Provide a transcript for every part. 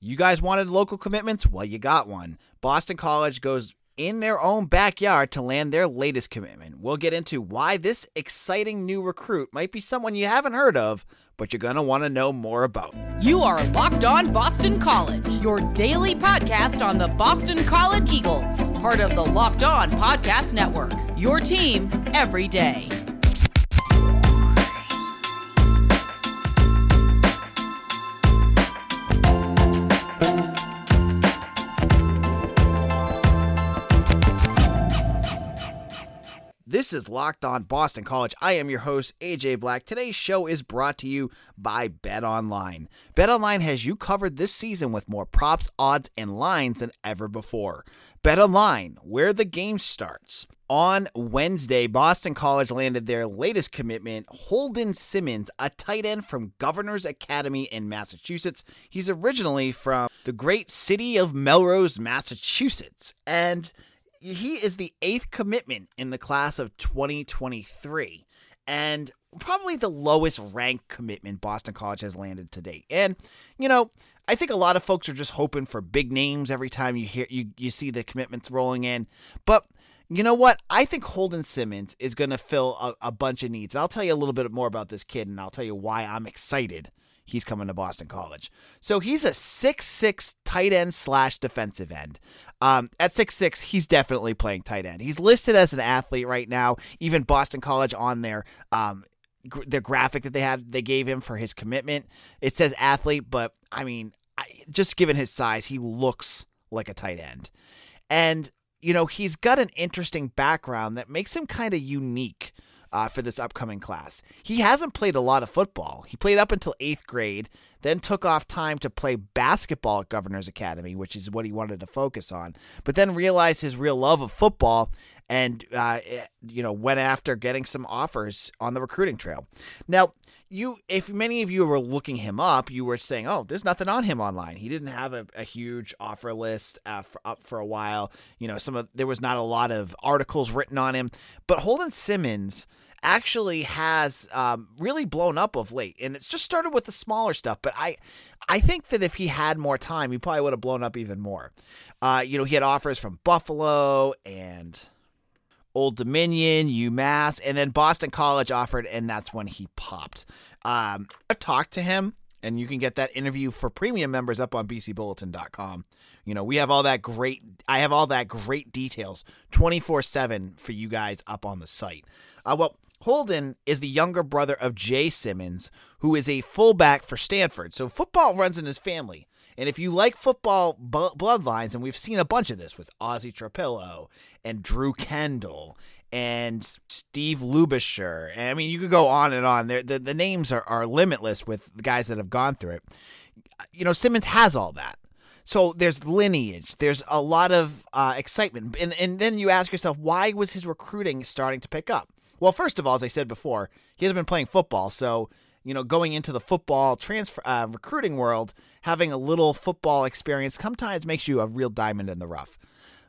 You guys wanted local commitments? Well, you got one. Boston College goes in their own backyard to land their latest commitment. We'll get into why this exciting new recruit might be someone you haven't heard of, but you're going to want to know more about. You are Locked On Boston College, your daily podcast on the Boston College Eagles, part of the Locked On Podcast Network. Your team every day. This is Locked On Boston College. I am your host, AJ Black. Today's show is brought to you by Bet Online. Bet Online has you covered this season with more props, odds, and lines than ever before. Bet Online, where the game starts. On Wednesday, Boston College landed their latest commitment, Holden Simmons, a tight end from Governor's Academy in Massachusetts. He's originally from the great city of Melrose, Massachusetts. And he is the eighth commitment in the class of 2023 and probably the lowest ranked commitment Boston College has landed to date. And you know, I think a lot of folks are just hoping for big names every time you hear you you see the commitments rolling in. But you know what? I think Holden Simmons is going to fill a, a bunch of needs. I'll tell you a little bit more about this kid, and I'll tell you why I'm excited he's coming to Boston College. So he's a six-six tight end slash defensive end. Um, at six-six, he's definitely playing tight end. He's listed as an athlete right now. Even Boston College on their um, the graphic that they had they gave him for his commitment, it says athlete, but I mean, I, just given his size, he looks like a tight end. And you know, he's got an interesting background that makes him kind of unique uh, for this upcoming class. He hasn't played a lot of football. He played up until eighth grade, then took off time to play basketball at Governor's Academy, which is what he wanted to focus on, but then realized his real love of football and uh, you know went after getting some offers on the recruiting trail. Now, you if many of you were looking him up, you were saying, "Oh, there's nothing on him online. He didn't have a, a huge offer list uh, for, up for a while. You know, some of there was not a lot of articles written on him, but Holden Simmons." Actually has um, really blown up of late and it's just started with the smaller stuff but i i think that if he had more time he probably would have blown up even more uh, you know he had offers from buffalo and Old Dominion, UMass, and then Boston College offered, and that's when he popped. Um, I've talked to him, and you can get that interview for premium members up on bcbulletin.com. You know, we have all that great, I have all that great details 24 7 for you guys up on the site. Uh, well, Holden is the younger brother of Jay Simmons, who is a fullback for Stanford. So football runs in his family. And if you like football b- bloodlines, and we've seen a bunch of this with Ozzy Trapilo and Drew Kendall and Steve Lubisher, and I mean, you could go on and on. The, the names are, are limitless with the guys that have gone through it. You know, Simmons has all that. So there's lineage. There's a lot of uh, excitement, and and then you ask yourself, why was his recruiting starting to pick up? Well, first of all, as I said before, he hasn't been playing football, so you know, going into the football transfer uh, recruiting world, having a little football experience sometimes makes you a real diamond in the rough.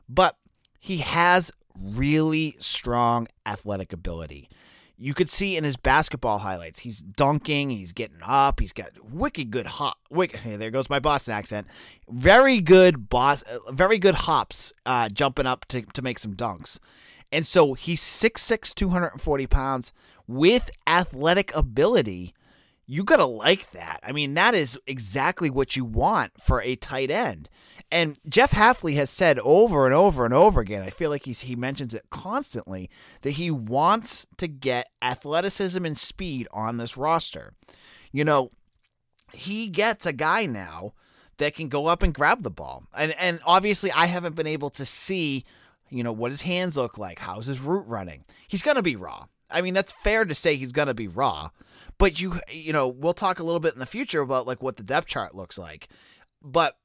But he has really strong athletic ability. You could see in his basketball highlights, he's dunking, he's getting up, he's got wicked good hop. Wicked, hey, there goes my Boston accent. Very good boss, uh, very good hops, uh, jumping up to, to make some dunks. And so he's 6'6, 240 pounds with athletic ability you got to like that. I mean, that is exactly what you want for a tight end. And Jeff Hafley has said over and over and over again, I feel like he's, he mentions it constantly, that he wants to get athleticism and speed on this roster. You know, he gets a guy now that can go up and grab the ball. And, and obviously, I haven't been able to see, you know, what his hands look like. How's his route running? He's going to be raw. I mean, that's fair to say he's going to be raw. But you you know, we'll talk a little bit in the future about like what the depth chart looks like. But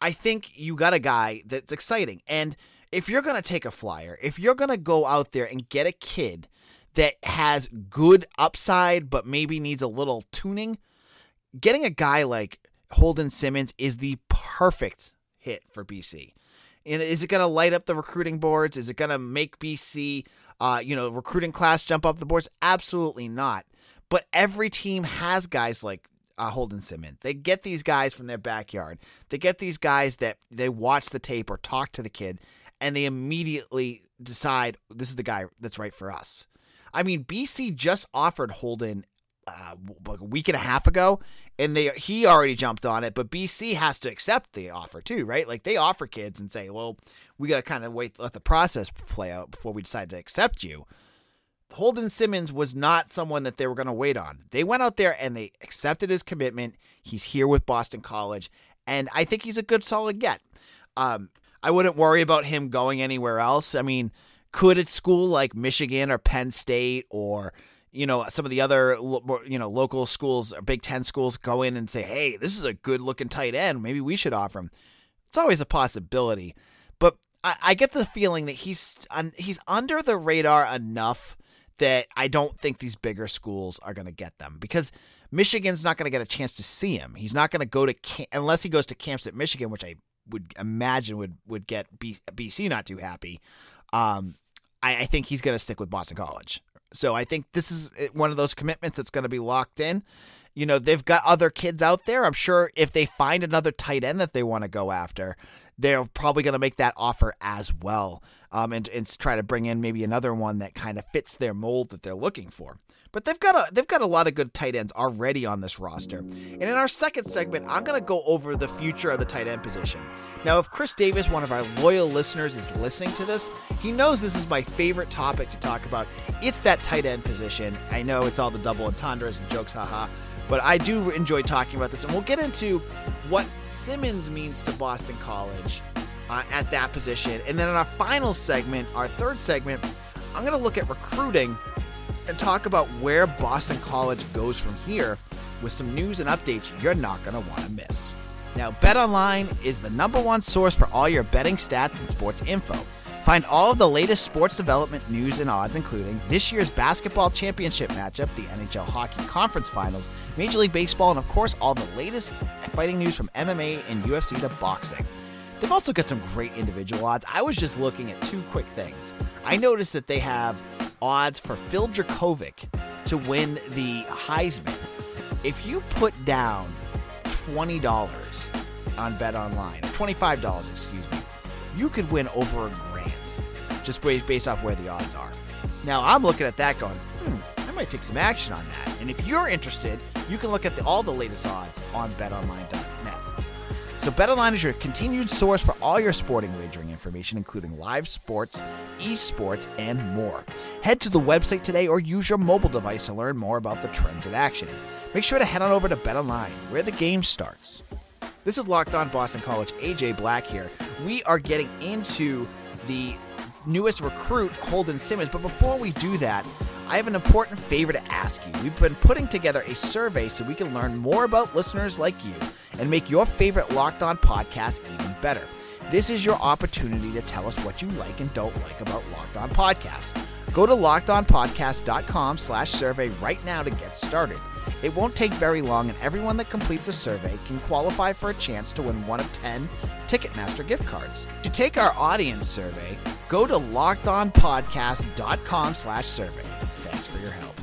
I think you got a guy that's exciting. And if you're going to take a flyer, if you're going to go out there and get a kid that has good upside but maybe needs a little tuning, getting a guy like Holden Simmons is the perfect hit for BC. And is it going to light up the recruiting boards? Is it going to make BC, uh, you know, recruiting class jump up the boards? Absolutely not. But every team has guys like uh, Holden Simmons. They get these guys from their backyard. They get these guys that they watch the tape or talk to the kid, and they immediately decide this is the guy that's right for us. I mean, BC just offered Holden uh, like a week and a half ago, and they he already jumped on it. But BC has to accept the offer too, right? Like they offer kids and say, "Well, we got to kind of wait, let the process play out before we decide to accept you." Holden Simmons was not someone that they were going to wait on. They went out there and they accepted his commitment. He's here with Boston College, and I think he's a good, solid get. Um, I wouldn't worry about him going anywhere else. I mean, could a school like Michigan or Penn State or you know some of the other you know local schools or Big Ten schools go in and say, "Hey, this is a good looking tight end. Maybe we should offer him." It's always a possibility, but I, I get the feeling that he's he's under the radar enough that I don't think these bigger schools are going to get them because Michigan's not going to get a chance to see him. He's not going to go to camp, unless he goes to camps at Michigan, which I would imagine would would get B, BC not too happy. Um, I, I think he's going to stick with Boston College. So I think this is eh, one of those commitments that's going to be locked in. You know, they've got other kids out there. I'm sure if they find another tight end that they want to go after, they're probably going to make that offer as well um, and, and try to bring in maybe another one that kind of fits their mold that they're looking for. But they've got a they've got a lot of good tight ends already on this roster. And in our second segment, I'm going to go over the future of the tight end position. Now, if Chris Davis, one of our loyal listeners, is listening to this, he knows this is my favorite topic to talk about. It's that tight end position. I know it's all the double entendres and jokes, haha. But I do enjoy talking about this, and we'll get into what Simmons means to Boston College uh, at that position. And then in our final segment, our third segment, I'm going to look at recruiting and talk about where Boston College goes from here with some news and updates you're not going to want to miss. Now, BetOnline is the number one source for all your betting stats and sports info. Find all of the latest sports development news and odds, including this year's basketball championship matchup, the NHL Hockey Conference Finals, Major League Baseball, and of course, all the latest fighting news from MMA and UFC to boxing. They've also got some great individual odds. I was just looking at two quick things. I noticed that they have odds for Phil Jurkovec to win the Heisman. If you put down $20 on Bet Online, $25, excuse me, you could win over a grand just based off where the odds are. Now, I'm looking at that going, hmm, I might take some action on that. And if you're interested, you can look at the, all the latest odds on betonline.net. So BetOnline is your continued source for all your sporting wagering information, including live sports, esports, and more. Head to the website today or use your mobile device to learn more about the trends in action. Make sure to head on over to BetOnline, where the game starts. This is Locked On Boston College. AJ Black here. We are getting into the newest recruit, Holden Simmons. But before we do that, I have an important favor to ask you. We've been putting together a survey so we can learn more about listeners like you and make your favorite Locked On podcast even better. This is your opportunity to tell us what you like and don't like about Locked On Podcasts. Go to lockedonpodcast.com slash survey right now to get started. It won't take very long, and everyone that completes a survey can qualify for a chance to win one of 10 Ticketmaster gift cards. To take our audience survey, go to lockedonpodcast.com slash survey. Thanks for your help.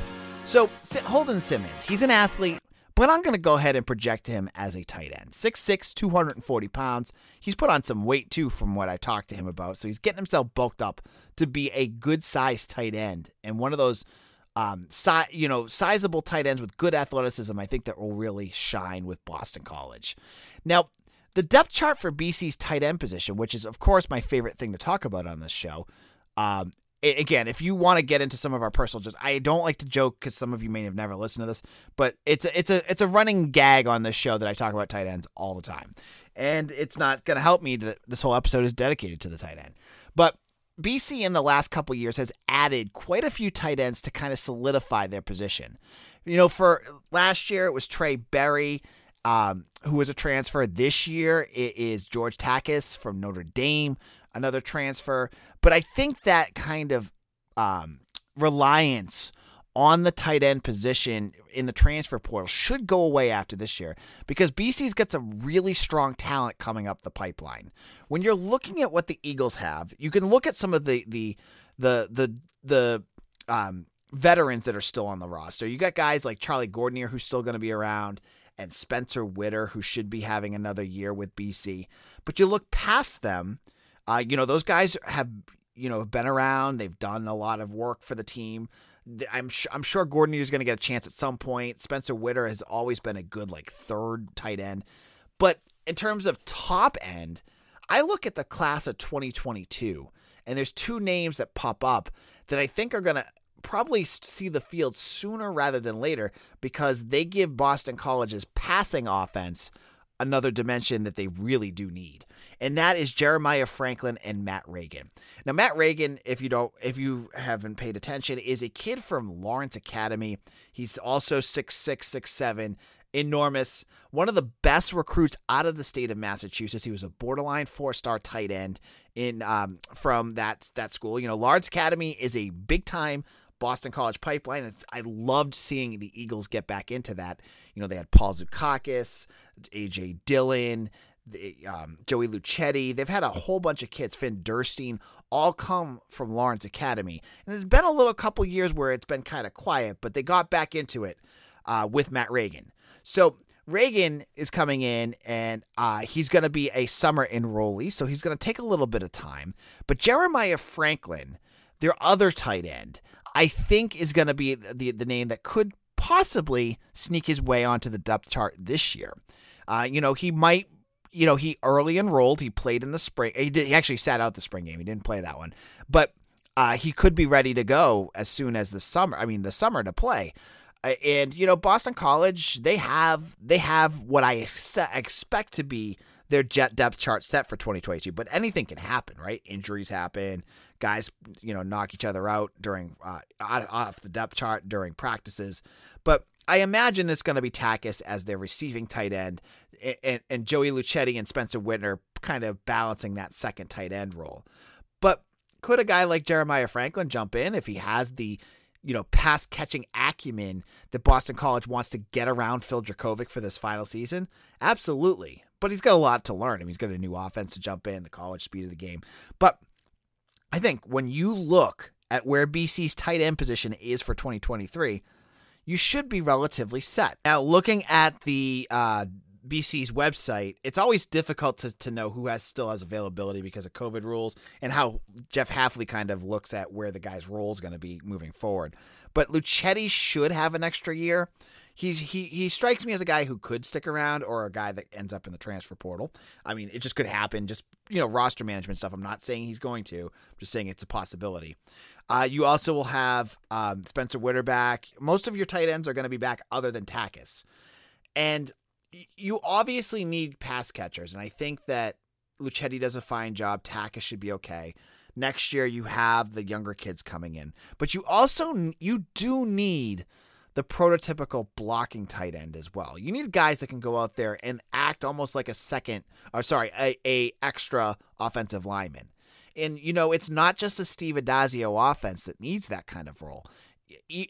So, Holden Simmons, he's an athlete but I'm going to go ahead and project him as a tight end. 6'6, 240 pounds. He's put on some weight too, from what I talked to him about. So he's getting himself bulked up to be a good sized tight end and one of those. Um, si- you know, sizable tight ends with good athleticism, I think that will really shine with Boston College. Now, the depth chart for BC's tight end position, which is, of course, my favorite thing to talk about on this show, um, again, if you want to get into some of our personal just I don't like to joke because some of you may have never listened to this, but it's a, it's a it's a running gag on this show that I talk about tight ends all the time, and it's not going to help me that this whole episode is dedicated to the tight end. But BC in the last couple years has added quite a few tight ends to kind of solidify their position. You know, for last year it was Trey Berry. Um, who was a transfer this year? It is George Takacs from Notre Dame, another transfer. But I think that kind of um, reliance on the tight end position in the transfer portal should go away after this year because BC's got some really strong talent coming up the pipeline. When you're looking at what the Eagles have, you can look at some of the the the the the um, veterans that are still on the roster. You got guys like Charlie Gordonier who's still going to be around and Spencer Witter, who should be having another year with BC. But you look past them, uh, you know, those guys have, you know, been around. They've done a lot of work for the team. I'm sure I'm sure Gordon is going to get a chance at some point. Spencer Witter has always been a good like third tight end, but in terms of top end, I look at the class of 2022, and there's two names that pop up that I think are going to probably see the field sooner rather than later because they give Boston College's passing offense another dimension that they really do need. And that is Jeremiah Franklin and Matt Reagan. Now Matt Reagan, if you don't if you haven't paid attention, is a kid from Lawrence Academy. He's also six six six seven, enormous, one of the best recruits out of the state of Massachusetts. He was a borderline four-star tight end in um, from that that school. You know, Lawrence Academy is a big time Boston College pipeline. It's, I loved seeing the Eagles get back into that. You know, they had Paul Zukakis, AJ Dillon, the, um, Joey Luchetti. They've had a whole bunch of kids, Finn Dirstine, all come from Lawrence Academy. And it's been a little couple years where it's been kind of quiet, but they got back into it uh, with Matt Reagan. So Reagan is coming in and uh, he's going to be a summer enrollee, so he's going to take a little bit of time. But Jeremiah Franklin, their other tight end, I think is going to be the the name that could possibly sneak his way onto the depth chart this year. Uh, you know, he might. You know, he early enrolled. He played in the spring. He, did, he actually sat out the spring game. He didn't play that one, but uh, he could be ready to go as soon as the summer. I mean, the summer to play. Uh, and you know, Boston College, they have they have what I ex- expect to be their jet depth chart set for 2022. But anything can happen, right? Injuries happen. Guys, you know, knock each other out during uh, off the depth chart during practices. But I imagine it's going to be Takacs as their receiving tight end, and, and Joey Luchetti and Spencer Witter kind of balancing that second tight end role. But could a guy like Jeremiah Franklin jump in if he has the you know, pass catching acumen that Boston College wants to get around Phil Jurkovec for this final season? Absolutely but he's got a lot to learn. I mean, he's got a new offense to jump in, the college speed of the game. But I think when you look at where BC's tight end position is for 2023, you should be relatively set. Now, looking at the uh, BC's website, it's always difficult to, to know who has still has availability because of COVID rules and how Jeff Hafley kind of looks at where the guy's role is going to be moving forward. But Luchetti should have an extra year he's he he strikes me as a guy who could stick around or a guy that ends up in the transfer portal. I mean, it just could happen. Just you know, roster management stuff. I'm not saying he's going to. I'm just saying it's a possibility. Uh, you also will have um, Spencer Witter back. Most of your tight ends are going to be back, other than Takacs, and you obviously need pass catchers. And I think that Luchetti does a fine job. Takacs should be okay. Next year, you have the younger kids coming in, but you also you do need the prototypical blocking tight end as well. You need guys that can go out there and act almost like a second, or sorry, a, a extra offensive lineman. And you know, it's not just the Steve Addazio offense that needs that kind of role.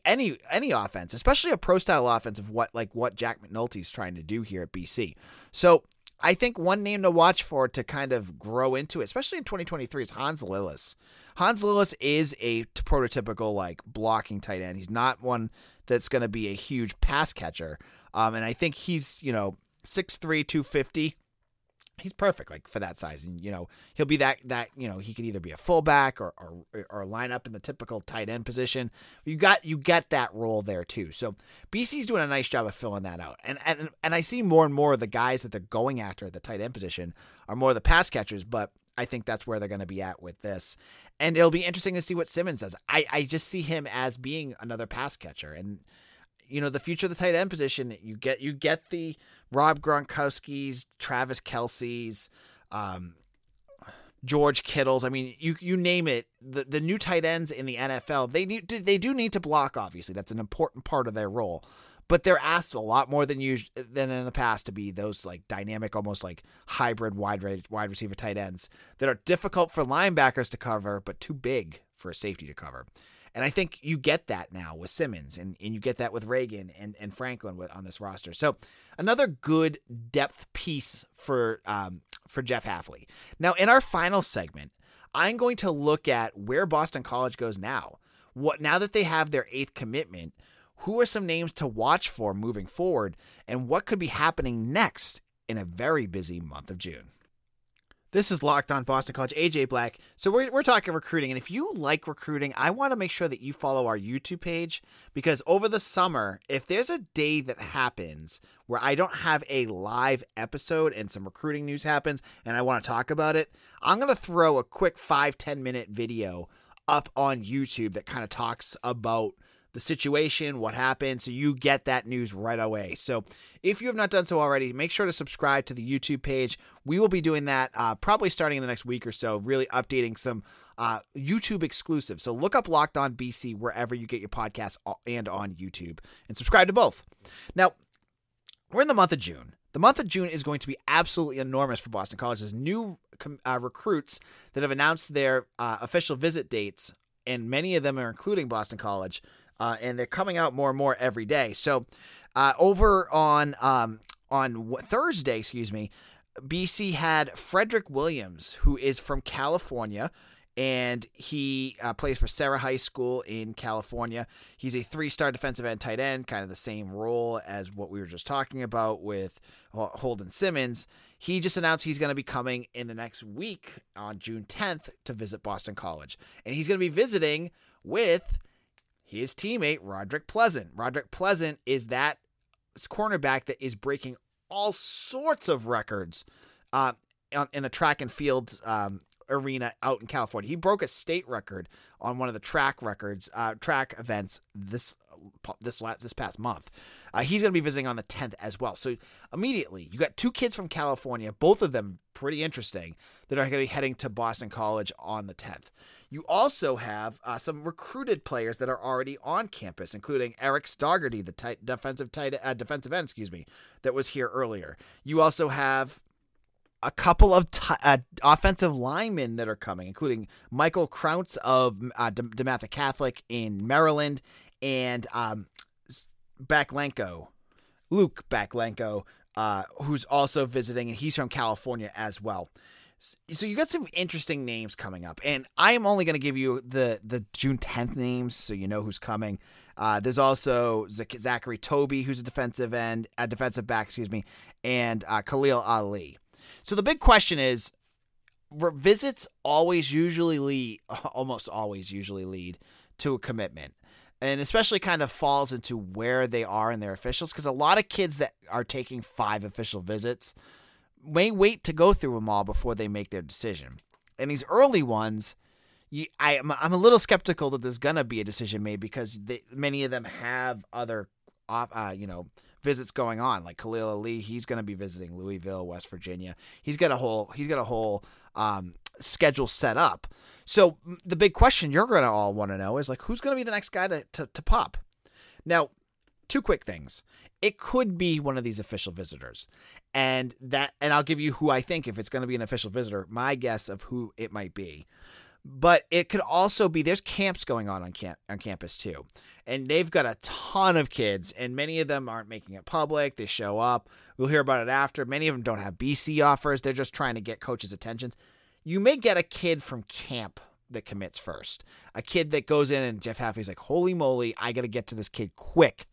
Any any offense, especially a pro style offense of what like what Jack McNulty's trying to do here at BC. So I think one name to watch for to kind of grow into, especially in 2023, is Hans Lillis. Hans Lillis is a prototypical like blocking tight end. He's not one that's going to be a huge pass catcher. Um, and I think he's you know 6'3", 250 he's perfect like for that size. And you know he'll be that that you know he could either be a fullback or or, or line up in the typical tight end position. You got you get that role there too. So bc's doing a nice job of filling that out. And and and i see more and more of the guys that they're going after at the tight end position are more the pass catchers but i think that's where they're going to be at with this. And it'll be interesting to see what simmons does. I i just see him as being another pass catcher. And you know the future of the tight end position. You get you get the Rob Gronkowski's, Travis Kelce's, um, George Kittles. I mean, you you name it. The the new tight ends in the NFL they need they do need to block. Obviously, that's an important part of their role. But they're asked a lot more than you than in the past to be those like dynamic, almost like hybrid wide wide receiver tight ends that are difficult for linebackers to cover, but too big for a safety to cover. And I think you get that now with Simmons and, and you get that with Reagan and, and Franklin with, on this roster. So another good depth piece for um, for Jeff Hafley. Now in our final segment, I'm going to look at where Boston College goes now. What now that they have their eighth commitment, who are some names to watch for moving forward, and what could be happening next in a very busy month of June. This is Locked On Boston College, AJ Black. So we're, we're talking recruiting, and if you like recruiting, I want to make sure that you follow our YouTube page because over the summer, if there's a day that happens where I don't have a live episode and some recruiting news happens and I want to talk about it, I'm going to throw a quick five ten minute video up on YouTube that kind of talks about – the situation, what happened, so you get that news right away. So if you have not done so already, make sure to subscribe to the YouTube page. We will be doing that uh, probably starting in the next week or so, really updating some uh, YouTube exclusive. So look up Locked On BC wherever you get your podcasts and on YouTube and subscribe to both. Now, we're in the month of June. The month of June is going to be absolutely enormous for Boston College's new uh, recruits that have announced their uh, official visit dates, and many of them are including Boston College uh, and they're coming out more and more every day. So uh, over on um, on Thursday, excuse me, BC had Frederick Williams, who is from California. And he uh, plays for Serra High School in California. He's a three star defensive end tight end, kind of the same role as what we were just talking about with Holden Simmons. He just announced he's going to be coming in the next week on June 10th to visit Boston College. And he's going to be visiting with his teammate, Roderick Pleasant. Roderick Pleasant is that cornerback that is breaking all sorts of records uh, in the track and field um, arena out in California. He broke a state record on one of the track records, uh, track events this this this past month. Uh, he's going to be visiting on the 10th as well. So immediately, you got two kids from California, both of them pretty interesting, that are going to be heading to Boston College on the 10th. You also have uh, some recruited players that are already on campus, including Eric Stoggerty, the tight, defensive tight uh, defensive end, excuse me, that was here earlier. You also have a couple of t- uh, offensive linemen that are coming, including Michael Krauts of uh, DeMatha Catholic in Maryland and um, Baklenko, Luke Baklenko, uh, who's also visiting, and he's from California as well. So you got some interesting names coming up, and I am only going to give you the the June 10th names, so you know who's coming. Uh, there's also Zachary Toby, who's a defensive end, a defensive back, excuse me, and uh, Khalil Ali. So the big question is, visits always usually lead, almost always usually lead to a commitment and especially kind of falls into where they are in their officials because a lot of kids that are taking five official visits may wait to go through them all before they make their decision. And these early ones, you, I, I'm a little skeptical that there's gonna be a decision made because they, many of them have other, uh, you know, visits going on. Like Khalil Ali, he's gonna be visiting Louisville, West Virginia. He's got a whole he's got a whole um, schedule set up. So the big question you're to all want to know is like, who's to be the next guy to, to, to pop? Now, two quick things. It could be one of these official visitors. And that and I'll give you who I think if it's going to be an official visitor, my guess of who it might be. But it could also be there's camps going on on camp on campus too. And they've got a ton of kids and many of them aren't making it public. They show up. We'll hear about it after. Many of them don't have BC offers. They're just trying to get coaches' attentions you may get a kid from camp that commits first. A kid that goes in and Jeff Hafley's like, holy moly, I got to get to this kid quick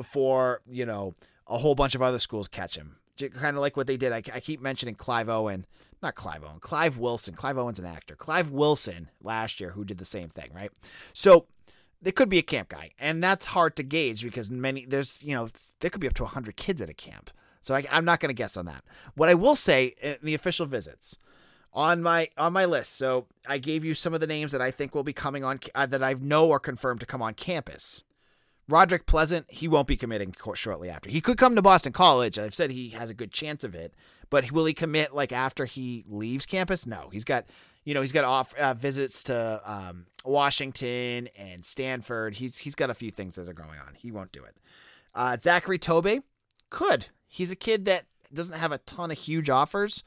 before, you know, a whole bunch of other schools catch him. Kind of like what they did. I, I keep mentioning Clive Owen, not Clive Owen, Clive Wilson. Clive Owen's an actor. Clive Wilson last year, who did the same thing, right? So they could be a camp guy, and that's hard to gauge because many, there's, you know, there could be up to 100 kids at a camp. So I, I'm not going to guess on that. What I will say in the official visits, on my on my list. So I gave you some of the names that I think will be coming on uh, that I know are confirmed to come on campus. Roderick Pleasant, he won't be committing shortly after. He could come to Boston College. I've said he has a good chance of it, but will he commit like after he leaves campus? No, he's got you know he's got off uh, visits to um, Washington and Stanford. He's he's got a few things that are going on. He won't do it. Uh, Zachary Tobe could. He's a kid that doesn't have a ton of huge offers,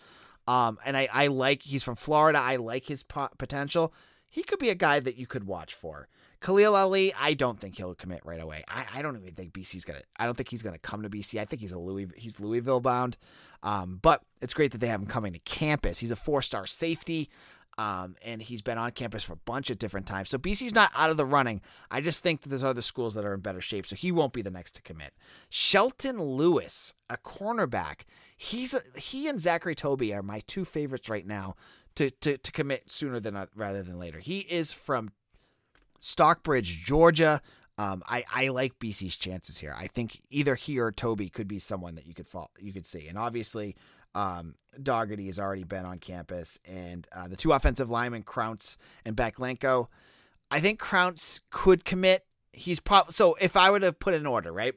um, and I, I like he's from Florida. I like his po- potential. He could be a guy that you could watch for. Khalil Ali, I don't think he'll commit right away. I, I don't even think BC's gonna. I don't think he's gonna come to BC. I think he's a Louis. He's Louisville bound. Um, but it's great that they have him coming to campus. He's a four star safety. Um, and he's been on campus for a bunch of different times. So BC's not out of the running. I just think that there's other schools that are in better shape, so he won't be the next to commit. Shelton Lewis, a cornerback. He's a, he and Zachary Toby are my two favorites right now to to, to commit sooner than rather than later. He is from Stockbridge, Georgia. Um, I, I like BC's chances here. I think either he or Toby could be someone that you could fall you could see. And obviously, um, has already been on campus, and uh, the two offensive linemen, Krauts and Baklenko. I think Krauts could commit. He's probably so. If I were to put in order, right?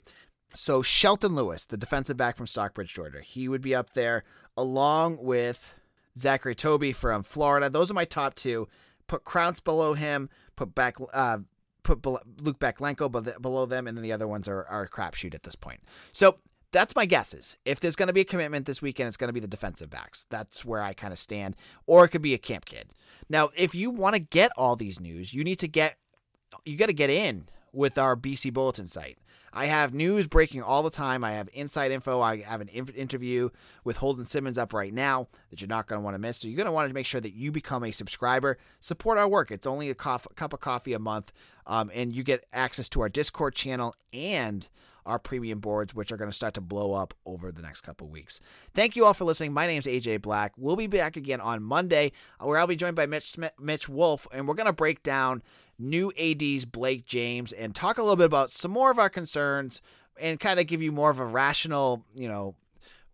So Shelton Lewis, the defensive back from Stockbridge, Georgia, he would be up there along with Zachary Toby from Florida. Those are my top two. Put Krauts below him. Put back. Uh, put Luke Baklenko below them, and then the other ones are, are crapshoot at this point. So that's my guesses. If there's going to be a commitment this weekend, it's going to be the defensive backs. That's where I kind of stand. Or it could be a camp kid. Now, if you want to get all these news, you need to get you got to get in with our BC Bulletin site. I have news breaking all the time. I have inside info. I have an interview with Holden Simmons up right now that you're not going to want to miss. So you're going to want to make sure that you become a subscriber. Support our work. It's only a cup of coffee a month, um, and you get access to our Discord channel and our premium boards, which are going to start to blow up over the next couple weeks. Thank you all for listening. My name is AJ Black. We'll be back again on Monday, where I'll be joined by Mitch Smith, Mitch Wolf, and we're going to break down new ADs Blake James and talk a little bit about some more of our concerns and kind of give you more of a rational, you know,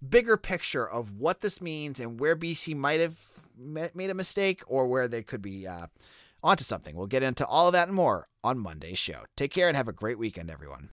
bigger picture of what this means and where BC might have made a mistake or where they could be uh, onto something. We'll get into all of that and more on Monday's show. Take care and have a great weekend, everyone.